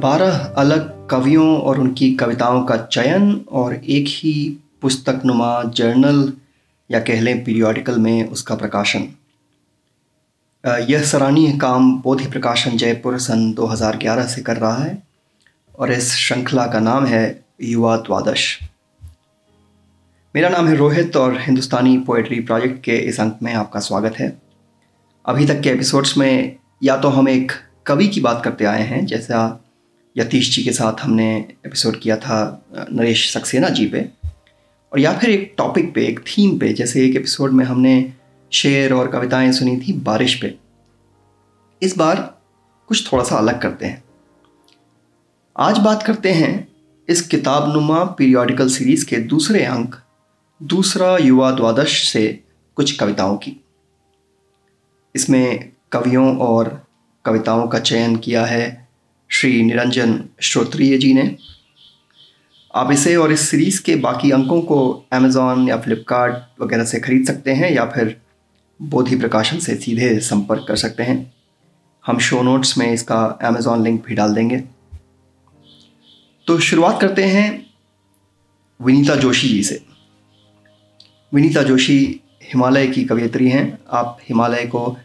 बारह अलग कवियों और उनकी कविताओं का चयन और एक ही पुस्तक नुमा जर्नल या कह लें पीरियोडिकल में उसका प्रकाशन। यह सराहनीय काम बोधि प्रकाशन जयपुर सन 2011 से कर रहा है और इस श्रृंखला का नाम है युवा द्वादश। मेरा नाम है रोहित और हिंदुस्तानी पोएट्री प्रोजेक्ट के इस अंक में आपका स्वागत है। अभी तक के एपिसोड्स में या तो हम एक कवि की बात करते आए हैं, जैसा यतीश जी के साथ हमने एपिसोड किया था नरेश सक्सेना जी पे। और या फिर एक टॉपिक पे, एक थीम पे, जैसे एक एपिसोड में हमने शेर और कविताएँ सुनी थी बारिश पे। इस बार कुछ थोड़ा सा अलग करते हैं। आज बात करते हैं इस किताब नुमा पीरियोडिकल सीरीज़ के दूसरे अंक, दूसरा युवा द्वादश से कुछ कविताओं की। इसमें कवियों और कविताओं का चयन किया है श्री निरंजन श्रोत्रिय जी ने। आप इसे और इस सीरीज़ के बाकी अंकों को अमेज़ॉन या फ्लिपकार्ट वगैरह से ख़रीद सकते हैं या फिर बोधि प्रकाशन से सीधे संपर्क कर सकते हैं। हम शो नोट्स में इसका अमेज़ॉन लिंक भी डाल देंगे। तो शुरुआत करते हैं विनीता जोशी जी से। विनीता जोशी हिमालय की कवियत्री हैं। आप हिमालय को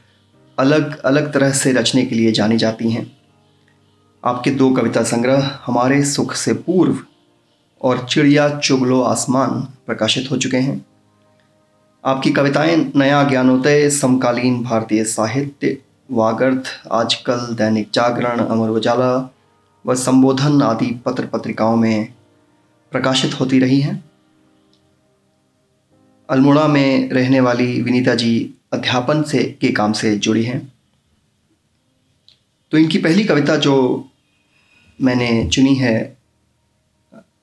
अलग अलग तरह से रचने के लिए जानी जाती हैं। आपके दो कविता संग्रह हमारे सुख से पूर्व और चिड़िया चुगलो आसमान प्रकाशित हो चुके हैं। आपकी कविताएँ नया ज्ञानोदय, समकालीन भारतीय साहित्य, वागर्थ, आजकल दैनिक जागरण, अमर उजाला व संबोधन आदि पत्र पत्रिकाओं में प्रकाशित होती रही हैं। अल्मोड़ा में रहने वाली विनीता जी अध्यापन से के काम से जुड़ी हैं। तो इनकी पहली कविता जो मैंने चुनी है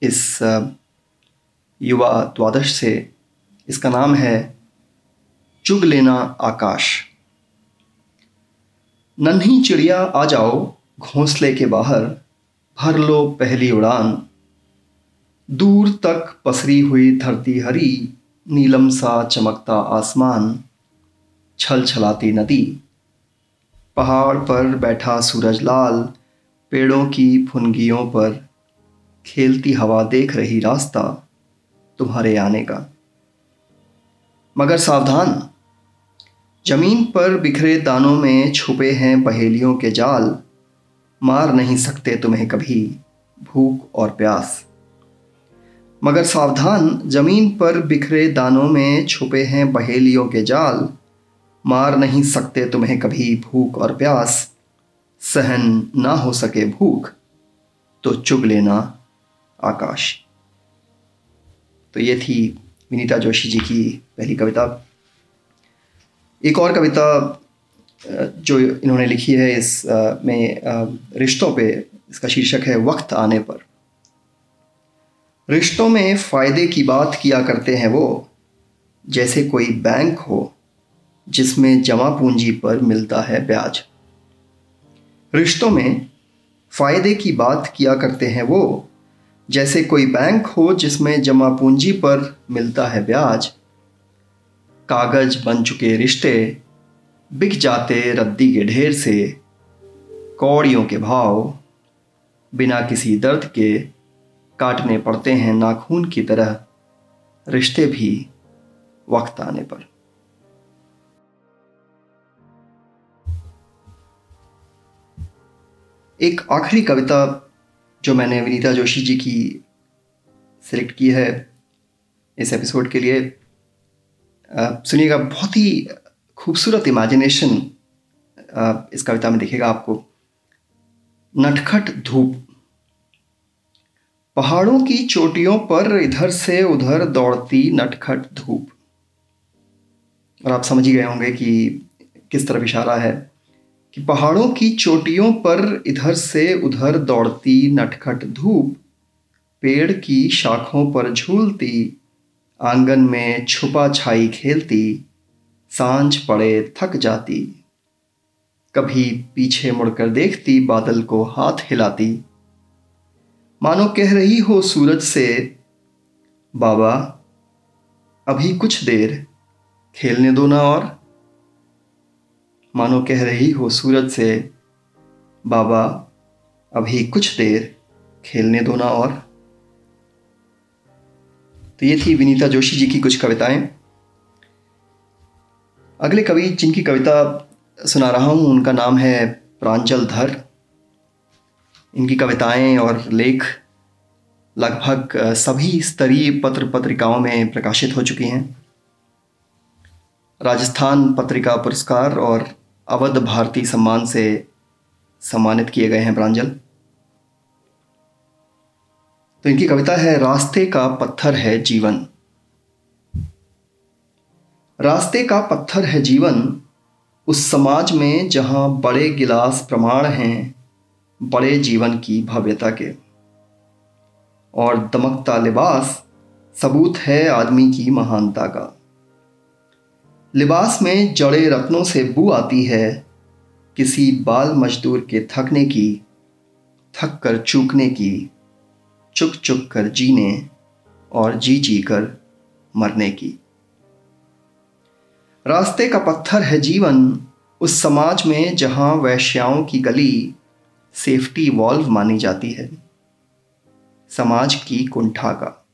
इस युवा द्वादश से। इसका नाम है चुग लेना आकाश। नन्ही चिड़िया आ जाओ घोंसले के बाहर, भर लो पहली उड़ान। दूर तक पसरी हुई धरती हरी, नीलम सा चमकता आसमान छल छलाती नदी। पहाड़ पर बैठा सूरज लाल पेड़ों की फुनगियों पर खेलती हवा देख रही रास्ता तुम्हारे आने का। मगर सावधान, ज़मीन पर बिखरे दानों में छुपे हैं पहेलियों के जाल, मार नहीं सकते तुम्हें कभी भूख और प्यास। मगर सावधान, ज़मीन पर बिखरे दानों में छुपे हैं पहेलियों के जाल, मार नहीं सकते तुम्हें कभी भूख और प्यास। सहन ना हो सके भूख तो चुग लेना आकाश। तो ये थी विनीता जोशी जी की पहली कविता। एक और कविता जो इन्होंने लिखी है इस में रिश्तों पे, इसका शीर्षक है वक्त आने पर। रिश्तों में फ़ायदे की बात किया करते हैं वो, जैसे कोई बैंक हो, जिसमें जमा पूंजी पर मिलता है ब्याज। रिश्तों में फ़ायदे की बात किया करते हैं वो। जैसे कोई बैंक हो जिसमें जमा पूंजी पर मिलता है ब्याज, कागज़ बन चुके रिश्ते बिक जाते रद्दी के ढेर से, कौड़ियों के भाव बिना किसी दर्द के काटने पड़ते हैं, नाखून की तरह रिश्ते भी वक्त आने पर। एक आखिरी कविता जो मैंने विनीता जोशी जी की सिलेक्ट की है इस एपिसोड के लिए। सुनिएगा, बहुत ही खूबसूरत इमेजिनेशन इस कविता में दिखेगा आपको। नटखट धूप। पहाड़ों की चोटियों पर इधर से उधर दौड़ती नटखट धूप। और आप समझ ही गए होंगे कि किस तरफ़ इशारा है। कि पहाड़ों की चोटियों पर इधर से उधर दौड़ती नटखट धूप पेड़ की शाखों पर झूलती, आँगन में छुपा छाई खेलती, साँझ पड़े थक जाती। कभी पीछे मुड़कर देखती, बादल को हाथ हिलाती। मानो कह रही हो सूरज से, बाबा, अभी कुछ देर, खेलने दो ना और। मानो कह रही हो सूरज से, बाबा, अभी कुछ देर, खेलने दो ना और। तो ये थी विनीता जोशी जी की कुछ कविताएँ। अगले कवि जिनकी कविता सुना रहा हूँ, उनका नाम है प्रांजल धर। इनकी कविताएँ और लेख लगभग सभी स्तरीय पत्र पत्रिकाओं में प्रकाशित हो चुकी हैं। राजस्थान पत्रिका पुरस्कार और अवध भारती सम्मान से सम्मानित किए गए हैं प्रांजल। तो इनकी कविता है, रास्ते का पत्थर है जीवन। रास्ते का पत्थर है जीवन, उस समाज में जहाँ बड़े गिलास प्रमाण हैं, बड़े जीवन की भव्यता के। और दमकता लिबास सबूत है आदमी की महानता का। लिबास में जड़े रत्नों से बू आती है। किसी बाल मजदूर के थकने की, थक कर चूकने की, चुक चुक कर जीने और जी जी कर मरने की। रास्ते का पत्थर है जीवन, उस समाज में जहाँ वैश्याओं की गली सेफ्टी वॉल्व मानी जाती है। समाज की कुंठा का।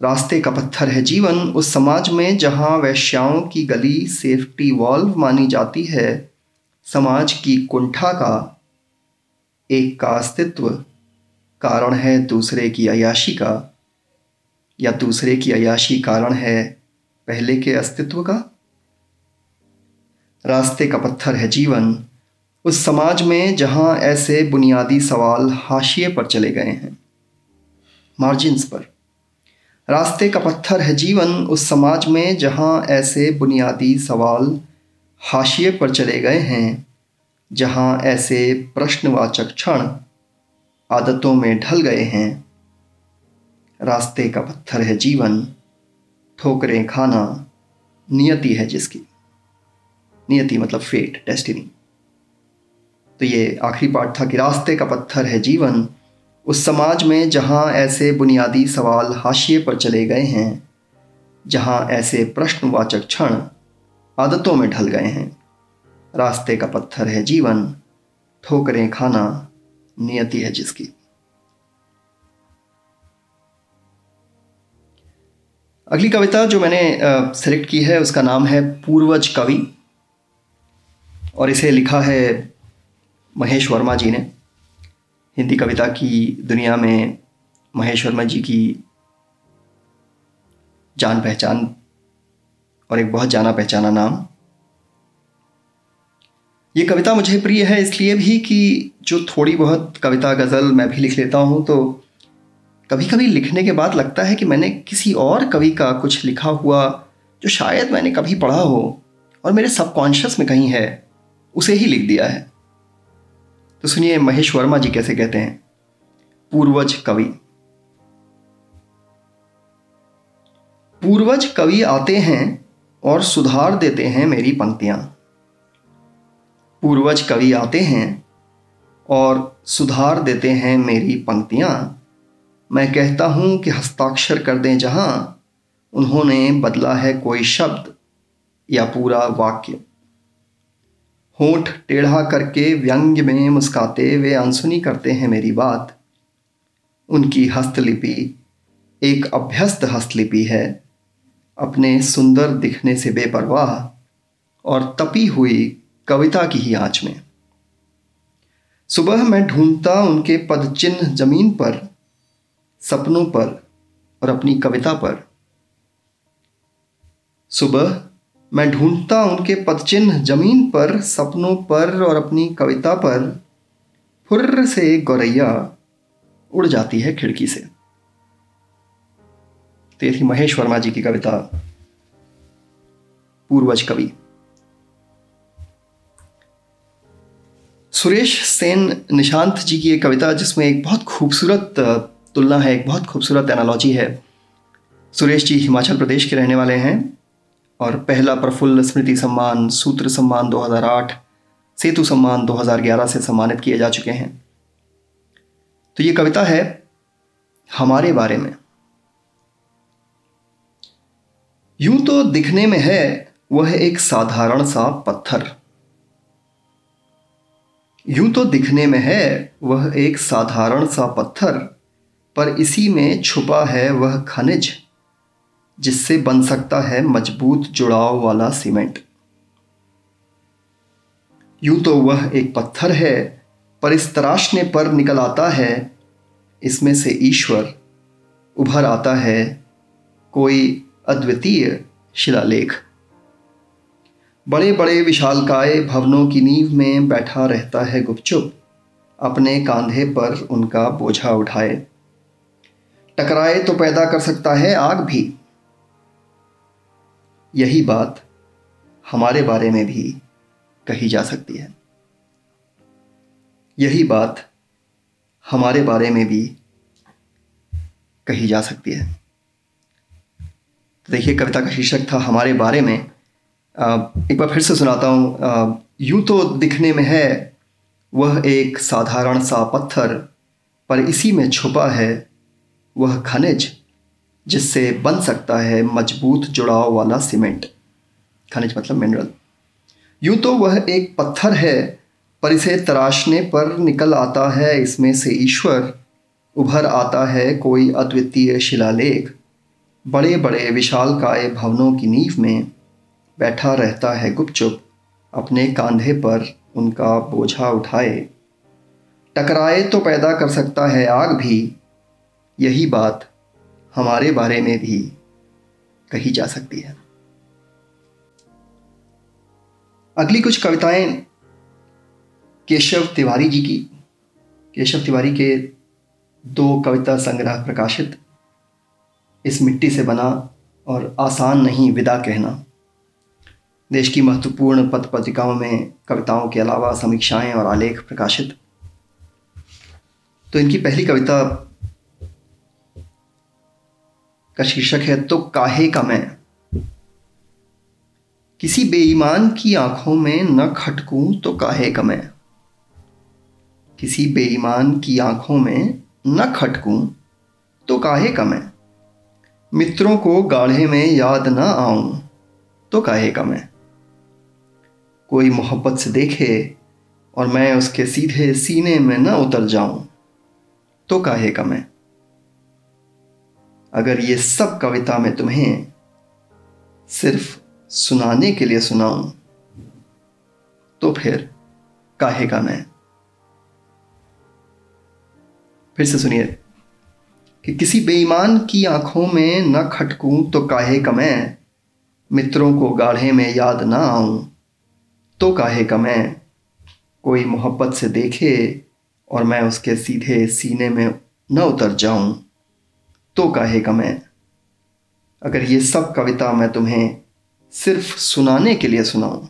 रास्ते का पत्थर है जीवन। उस समाज में जहाँ वैश्याओं की गली सेफ्टी वॉल्व मानी जाती है, समाज की कुंठा का एक का अस्तित्व कारण है दूसरे की अयाशी का, या दूसरे की अयाशी कारण है पहले के अस्तित्व का। रास्ते का पत्थर है जीवन। उस समाज में जहाँ ऐसे बुनियादी सवाल हाशिए पर चले गए हैं। मार्जिन्स पर। रास्ते का पत्थर है जीवन, उस समाज में जहाँ ऐसे बुनियादी सवाल हाशिए पर चले गए हैं, जहाँ ऐसे प्रश्नवाचक क्षण आदतों में ढल गए हैं। रास्ते का पत्थर है जीवन, ठोकरें खाना नियति है जिसकी। नियति मतलब फेट डेस्टिनी तो ये आखिरी पार्ट था कि रास्ते का पत्थर है जीवन उस समाज में जहाँ ऐसे बुनियादी सवाल हाशिए पर चले गए हैं, जहाँ ऐसे प्रश्नवाचक क्षण आदतों में ढल गए हैं। रास्ते का पत्थर है जीवन, ठोकरें खाना नियति है जिसकी। अगली कविता जो मैंने सेलेक्ट की है, उसका नाम है पूर्वज कवि, और इसे लिखा है महेश वर्मा जी ने। हिंदी कविता की दुनिया में महेश वर्मा जी की जान पहचान और एक बहुत जाना पहचाना नाम। ये कविता मुझे प्रिय है, इसलिए भी कि जो थोड़ी बहुत कविता गज़ल मैं भी लिख लेता हूँ तो कभी कभी लिखने के बाद लगता है कि मैंने किसी और कवि का कुछ लिखा हुआ जो शायद मैंने कभी पढ़ा हो और मेरे सबकॉन्शियस में कहीं है, उसे ही लिख दिया है। तो सुनिए महेश वर्मा जी कैसे कहते हैं? पूर्वज कवि। पूर्वज कवि आते हैं और सुधार देते हैं मेरी पंक्तियाँ। पूर्वज कवि आते हैं और सुधार देते हैं मेरी पंक्तियाँ। मैं कहता हूँ कि हस्ताक्षर कर दें जहाँ उन्होंने बदला है कोई शब्द या पूरा वाक्य। होठ टेढ़ा करके व्यंग्य में मुस्काते वे अनसुनी करते हैं मेरी बात। उनकी हस्तलिपि एक अभ्यस्त हस्तलिपि है। अपने सुंदर दिखने से बेपरवाह और तपी हुई कविता की ही आँच में। सुबह मैं ढूंढता उनके पद चिन्ह ज़मीन पर, सपनों पर और अपनी कविता पर। सुबह मैं ढूंढता उनके पद चिन्ह ज़मीन पर, सपनों पर और अपनी कविता पर। फुर्र से एक गौरैया उड़ जाती है खिड़की से। तो ये थी महेश वर्मा जी की कविता, पूर्वज कवि। सुरेश सेन निशांत जी की एक कविता, जिसमें एक बहुत खूबसूरत तुलना है, एक बहुत खूबसूरत एनालॉजी है। सुरेश जी हिमाचल प्रदेश के रहने वाले हैं। और पहला प्रफुल्ल स्मृति सम्मान, सूत्र सम्मान 2008 सेतु सम्मान 2011 से सम्मानित किए जा चुके हैं। तो ये कविता है हमारे बारे में। यूँ तो दिखने में है, वह एक साधारण सा पत्थर। यूँ तो दिखने में है, वह एक साधारण सा पत्थर, पर इसी में छुपा है वह खनिज। जिससे बन सकता है मज़बूत जुड़ाव वाला सीमेंट। यूँ तो वह एक पत्थर है, पर इस तराशने पर निकल आता है। इसमें से ईश्वर उभर आता है, कोई अद्वितीय शिलालेख। बड़े बड़े विशालकाय भवनों की नींव में बैठा रहता है गुपचुप, अपने कांधे पर उनका बोझा उठाए। टकराए तो पैदा कर सकता है आग भी। यही बात हमारे बारे में भी कही जा सकती है। यही बात हमारे बारे में भी कही जा सकती है। तो देखिए, कविता का शीर्षक था हमारे बारे में। एक बार फिर से सुनाता हूँ। यूँ तो दिखने में है, वह एक साधारण सा पत्थर, पर इसी में छुपा है वह खनिज। जिससे बन सकता है मज़बूत जुड़ाव वाला सीमेंट। खनिज मतलब मिनरल यूँ तो वह एक पत्थर है, पर इसे तराशने पर निकल आता है, इसमें से ईश्वर उभर आता है कोई अद्वितीय शिलालेख। बड़े बड़े विशाल काय भवनों की नींव में बैठा रहता है गुपचुप, अपने कांधे पर उनका बोझा उठाए। टकराए तो पैदा कर सकता है आग भी, यही बात हमारे बारे में भी कही जा सकती है। अगली कुछ कविताएँ केशव तिवारी जी की। केशव तिवारी के दो कविता संग्रह प्रकाशित। इस मिट्टी से बना और आसान नहीं विदा कहना। देश की महत्वपूर्ण पत्र पत्रिकाओं में कविताओं के अलावा समीक्षाएँ और आलेख प्रकाशित। तो इनकी पहली कविता का शीर्षक है तो काहे का मैं किसी बेईमान की आँखों में न खटकूं तो काहे का मैं किसी बेईमान की आँखों में न खटकूं तो काहे का मैं मित्रों को गाढ़े में याद न आऊँ तो काहे का मैं कोई मोहब्बत से देखे और मैं उसके सीधे सीने में न उतर जाऊँ तो काहे का मैं अगर ये सब कविता मैं तुम्हें सिर्फ़ सुनाने के लिए सुनाऊं तो फिर काहे का मैं? फिर से सुनिए, कि किसी बेईमान की आँखों में न खटकूं तो काहे का मैं? मित्रों को गाढ़े में याद ना आऊँ तो काहे का मैं? कोई मोहब्बत से देखे और मैं उसके सीधे सीने में न उतर जाऊँ। तो काहे का मैं अगर ये सब कविता मैं तुम्हें सिर्फ़ सुनाने के लिए सुनाऊं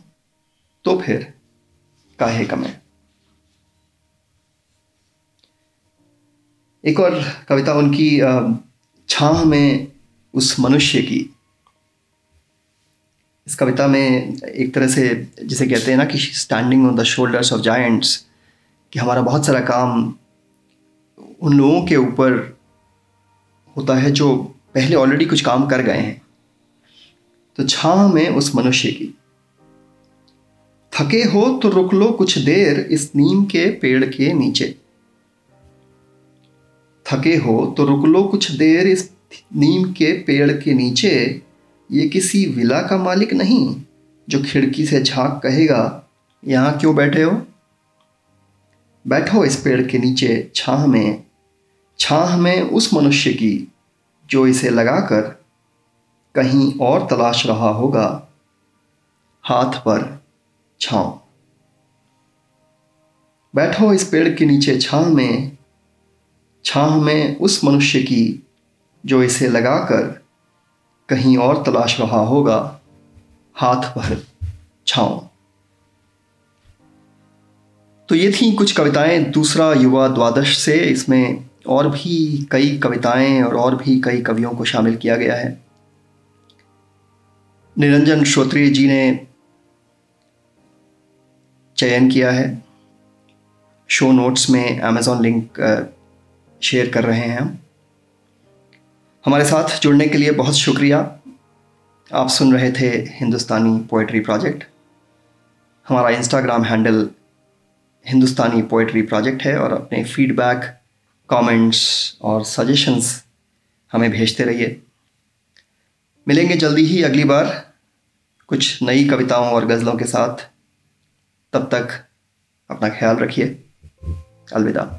तो फिर काहे का मैं एक और कविता उनकी छाह में उस मनुष्य की। इस कविता में एक तरह से जिसे कहते हैं ना कि standing on the shoulders of giants कि हमारा बहुत सारा काम उन लोगों के ऊपर होता है जो पहले ऑलरेडी कुछ काम कर गए हैं। तो छाह में उस मनुष्य की। थके हो तो रुक लो कुछ देर इस नीम के पेड़ के नीचे। थके हो तो रुक लो कुछ देर इस नीम के पेड़ के नीचे। ये किसी विला का मालिक नहीं, जो खिड़की से झाँक कहेगा, यहाँ क्यों बैठे हो? बैठो इस पेड़ के नीचे छाह में। छाह में उस मनुष्य की, जो इसे लगाकर कहीं और तलाश रहा होगा, हाथ पर छांव। बैठो इस पेड़ के नीचे छाह में। छाह में उस मनुष्य की, जो इसे लगाकर कहीं और तलाश रहा होगा, हाथ पर छांव। तो ये थी कुछ कविताएँ दूसरा युवा द्वादश से, इसमें और भी कई कविताएँ और और भी कई कवियों को शामिल किया गया है। निरंजन श्रोत्रिय जी ने चयन किया है। शो नोट्स में अमेजोन लिंक शेयर कर रहे हैं हम। हमारे साथ जुड़ने के लिए बहुत शुक्रिया। आप सुन रहे थे हिंदुस्तानी पोइट्री प्रोजेक्ट हमारा Instagram handle Hindustani poetry project है और अपने फीडबैक कमेंट्स और सजेशंस हमें भेजते रहिए। मिलेंगे जल्दी ही अगली बार कुछ नई कविताओं और गज़लों के साथ। तब तक अपना ख्याल रखिए। अलविदा।